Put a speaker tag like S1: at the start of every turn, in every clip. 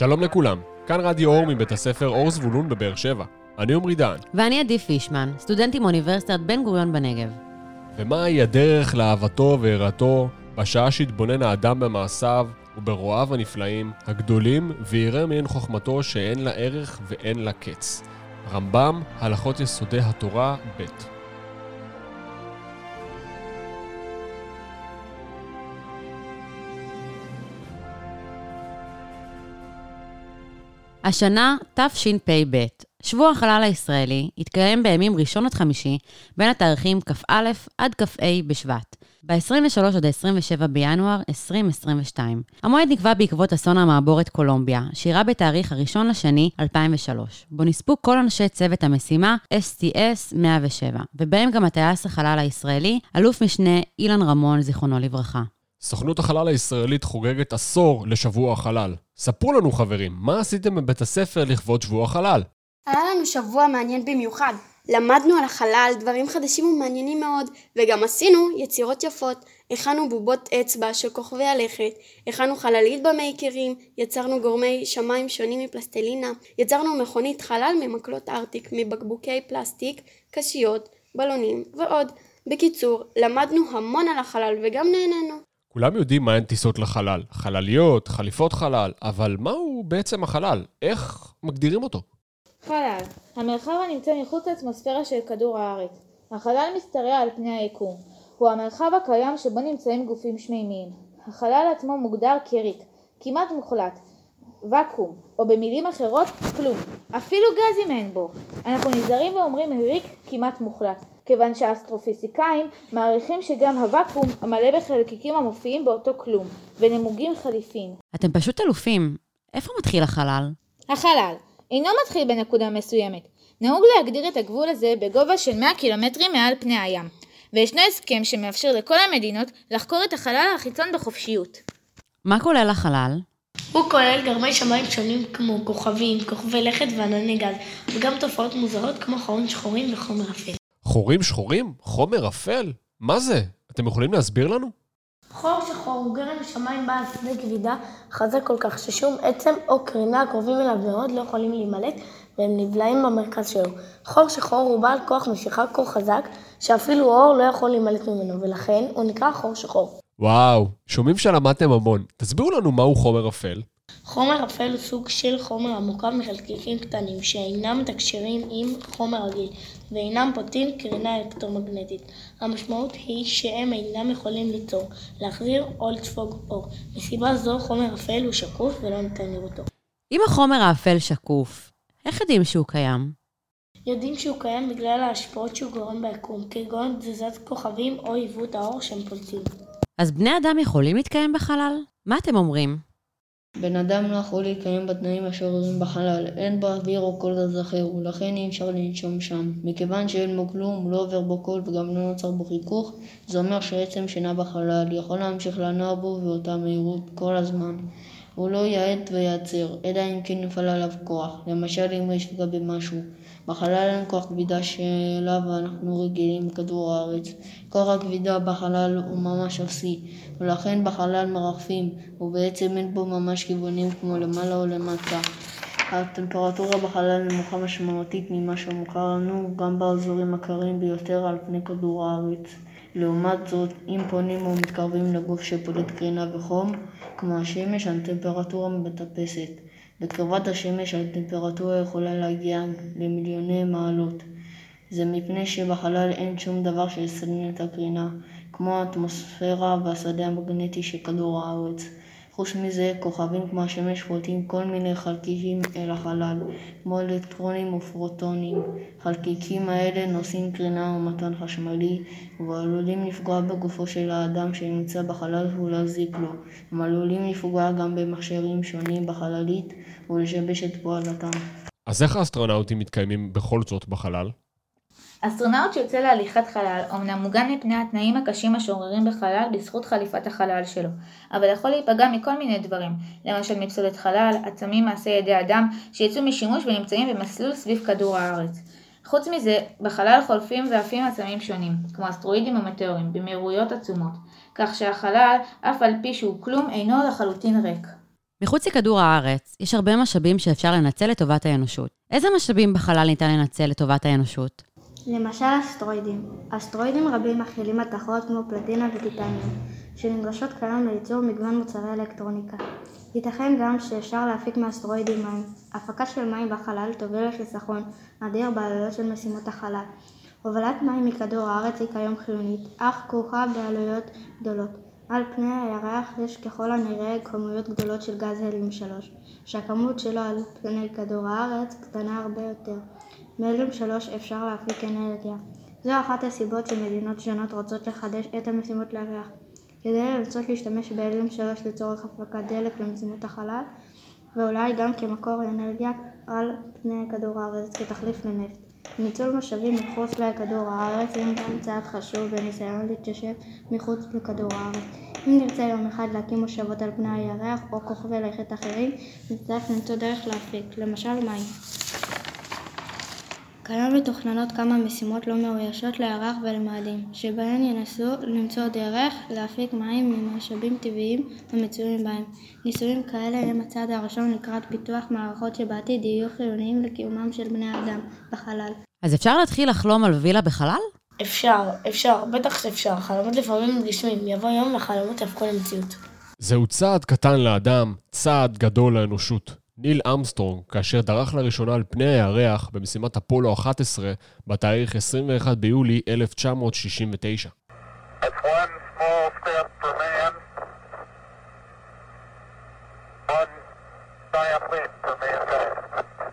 S1: שלום לכולם, כאן רדיו אור מבית הספר אור זבולון בבאר שבע. אני עמרי דהן.
S2: ואני עדי פישמן, סטודנטים מאוניברסיטת בן גוריון בנגב.
S1: ומהי הדרך לאהבתו ויראתו בשעה שהתבונן האדם במעשיו וברואיו הנפלאים, הגדולים, ויראה מעין חוכמתו שאין לה ערך ואין לה קץ. רמב"ם, הלכות יסודי התורה, ב'
S2: השנה תשפ"ב, שבוע החלל הישראלי, התקיים בימים ראשון עד חמישי, בין התאריכים כ"א עד כ"ה בשבט, ב-23 עד 27 בינואר 2022. המועד נקבע בעקבות אסון המעבורת קולומביה, שאירע בתאריך הראשון לשני 2003, בו נספו כל אנשי צוות המשימה STS-107, ובהם גם הטייס החלל הישראלי, אלוף משנה אילן רמון, זיכרונו לברכה.
S1: סוכנות החלל הישראלית חוגגת עשור לשבוע החלל. ספרו לנו חברים, מה עשיתם בבית הספר לכבוד שבוע החלל?
S3: היה לנו שבוע מעניין במיוחד. למדנו על החלל דברים חדשים ומעניינים מאוד, וגם עשינו יצירות יפות. הכנו בובות אצבע של כוכבי הלכת, הכנו חללית במייקרים, יצרנו גורמי שמיים שונים מפלסטלינה, יצרנו מכונית חלל ממקלות ארטיק, מבקבוקי פלסטיק, קשיות, בלונים ועוד. בקיצור, למדנו המון על החלל וגם נהנינו.
S1: כולם יודעים מהן טיסות לחלל, חלליות, חליפות חלל, אבל מהו בעצם החלל? איך מגדירים אותו?
S4: חלל המרחב הנמצא מחוץ לאטמוספירה של כדור הארץ. החלל משתרע על פני היקום. הוא המרחב הקיים שבו נמצאים גופים שמימיים. החלל עצמו מוגדר כריק, כמעט מוחלט, ואקום, או במילים אחרות, כלום. אפילו גזים אין בו. אנחנו נזהרים ואומרים ריק כמעט מוחלט, כיוון שהאסטרופיזיקאים מעריכים שגם הוואקום המלא בחלקיקים המופיעים באותו כלום, ונמוגים חליפין.
S2: אתם פשוט אלופים. איפה מתחיל החלל?
S4: החלל אינו מתחיל בנקודה מסוימת. נהוג להגדיר את הגבול הזה בגובה של 100 קילומטרים מעל פני הים, וישנו הסכם שמאפשר לכל המדינות לחקור את החלל החיצון בחופשיות.
S2: מה כולל החלל?
S3: הוא כולל גרמי שמיים שונים כמו כוכבים, כוכבי לכת וענני גז, וגם תופעות מוזרות כמו חורים שחורים וחומר אפל.
S1: חורים שחורים? חומר אפל? מה זה? אתם יכולים להסביר לנו?
S3: חור שחור הוא גרם שמיים בעל שדה כבידה חזק כל כך ששום עצם או קרינה הקרובים אליו מאוד לא יכולים להימלט והם נבלעים במרכז שלו. חור שחור הוא בעל כוח משיכה כה חזק שאפילו אור לא יכול להימלט ממנו ולכן הוא נקרא חור שחור.
S1: וואו, שומעים שלמדתם המון. תסבירו לנו מהו חומר אפל.
S3: חומר אפל הוא סוג של חומר המורכב מחלקיקים קטנים שאינם מתקשרים עם חומר רגיל ואינם פולטים קרינה אלקטרומגנטית. המשמעות היא שהם אינם יכולים ליצור, להחזיר או לספוג אור. מסיבה זו חומר אפל הוא שקוף ולא ניתן לראותו.
S2: אם החומר האפל שקוף, איך יודעים שהוא קיים?
S3: יודעים שהוא קיים בגלל ההשפעות שהוא גורם ביקום, כגון תזוזת כוכבים או עיוות האור שהם פולטים.
S2: אז בני אדם יכולים להתקיים בחלל? מה אתם אומרים?
S5: בן אדם לא יכול להתקיים בתנאים השוררים בחלל, אין בו אוויר או כל גז אחר, ולכן אי אפשר לנשום שם. מכיוון שאין בו כלום, לא עובר בו קול וגם לא נוצר בו חיכוך, זה אומר שעצם שנע בחלל יכול להמשיך לנוע בו באותה מהירות כל הזמן. הוא לא יעט ויעצר, אלא אם כן יפעל עליו כוח, למשל אם הוא יפגע במשהו. בחלל אין כוח כבידה שאליו אנחנו רגילים בכדור הארץ. כוח הכבידה בחלל הוא ממש אפסי, ולכן בחלל מרחפים, ובעצם אין בו ממש כיוונים כמו למעלה או למטה. הטמפרטורה בחלל נמוכה משמעותית ממה שמוכר לנו גם באזורים הקרים ביותר על פני כדור הארץ. לעומת זאת, אם פונים או מתקרבים לגוף שפולט קרינה וחום, כמו השמש, הטמפרטורה מטפסת. בקרבת השמש הטמפרטורה יכולה להגיע למיליוני מעלות. זה מפני שבחלל אין שום דבר שיסנן את הקרינה, כמו האטמוספירה והשדה המגנטי של כדור הארץ. חוץ מזה, כוכבים כמו השמש פולטים כל מיני חלקיקים אל החלל, כמו אלקטרונים ופרוטונים. חלקיקים האלה נושאים קרינה ומתן חשמלי, ועלולים לפגוע בגופו של האדם שנמצא בחלל ולהזיק לו. הם עלולים לפגוע גם במכשירים שונים בחללית ולשבש את פועלתם.
S1: אז איך האסטרונאוטים מתקיימים בכל זאת בחלל?
S4: אסטרונאוט שיוצא להליכת חלל אומנם מוגן מפני התנאים הקשים השוררים בחלל בזכות חליפת החלל שלו, אבל יכול להיפגע מכל מיני דברים, למשל מפסולת חלל, עצמים מעשי ידי אדם שיצאו משימוש ונמצאים במסלול סביב כדור הארץ. חוץ מזה, בחלל חולפים ועפים עצמים שונים, כמו אסטרואידים ומטאורים, במהירויות עצומות, כך שהחלל, אף על פי שהוא כלום, אינו לחלוטין ריק.
S2: מחוץ לכדור הארץ, יש הרבה משאבים שאפשר לנצל לטובת האנושות. איזה משאבים בחלל ניתן לנצל לטובת האנושות?
S6: למשל אסטרואידים. אסטרואידים רבים מכילים מתכות כמו פלטינה וטיטניום, שנדרשות כיום לייצור מגוון מוצרי אלקטרוניקה. ייתכן גם שאפשר להפיק מאסטרואידים מים. הפקה של מים בחלל תוביל לחיסכון אדיר בעלויות של משימות החלל. הובלת מים מכדור הארץ היא כיום חיונית, אך כרוכה בעלויות גדולות. על פני הירח יש ככל הנראה כמויות גדולות של גז הליום 3, שהכמות שלו על פני כדור הארץ קטנה הרבה יותר. מהליום 3 אפשר להפיק אנרגיה. זו אחת הסיבות שמדינות שונות רוצות לחדש את המשימות לירח. כדי לנסות להשתמש בהליום 3 לצורך הפקת דלק למשימות החלל, ואולי גם כמקור אנרגיה על פני כדור הארץ כתחליף לנפט. ניצול משאבים מחוץ לכדור הארץ הם גם צעד חשוב בניסיון להתיישב מחוץ לכדור הארץ. אם נרצה יום אחד להקים מושבות על פני הירח או כוכבי לכת אחרים, נצטרך למצוא דרך להפיק, למשל מים. כיום מתוכננות כמה משימות לא מאוישות לירח ולמאדים, שבהן ינסו למצוא דרך להפיק מים ממשאבים טבעיים המצויים בהם. ניסויים כאלה הם הצעד הראשון לקראת פיתוח מערכות שבעתיד יהיו חיוניים לקיומם של בני אדם בחלל.
S2: אז אפשר להתחיל לחלום על וילה בחלל?
S7: אפשר, אפשר, בטח שאפשר. חלומות לפעמים מתגשמים, יבוא יום והחלומות יהפכו למציאות.
S1: זהו צעד קטן לאדם, צעד גדול לאנושות. ניל אמסטרונג, כאשר דרך לראשונה על פני הירח במשימת אפולו 11 בתאריך 21 ביולי 1969.
S8: That's one small step for man, one giant leap for mankind.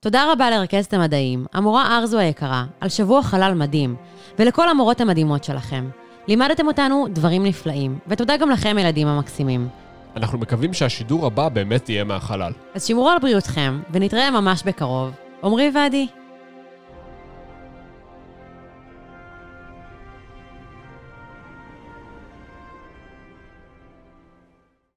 S2: תודה רבה לרכזת המדעים, המורה ארזו היקרה, על שבוע חלל מדהים, ולכל המורות המדהימות שלכם. לימדתם אותנו דברים נפלאים, ותודה גם לכם, ילדים המקסימים.
S1: אנחנו מקווים שהשידור הבא באמת יהיה מהחלל.
S2: אז שמרו על בריאותכם, ונתראה ממש בקרוב. עמרי ועדי.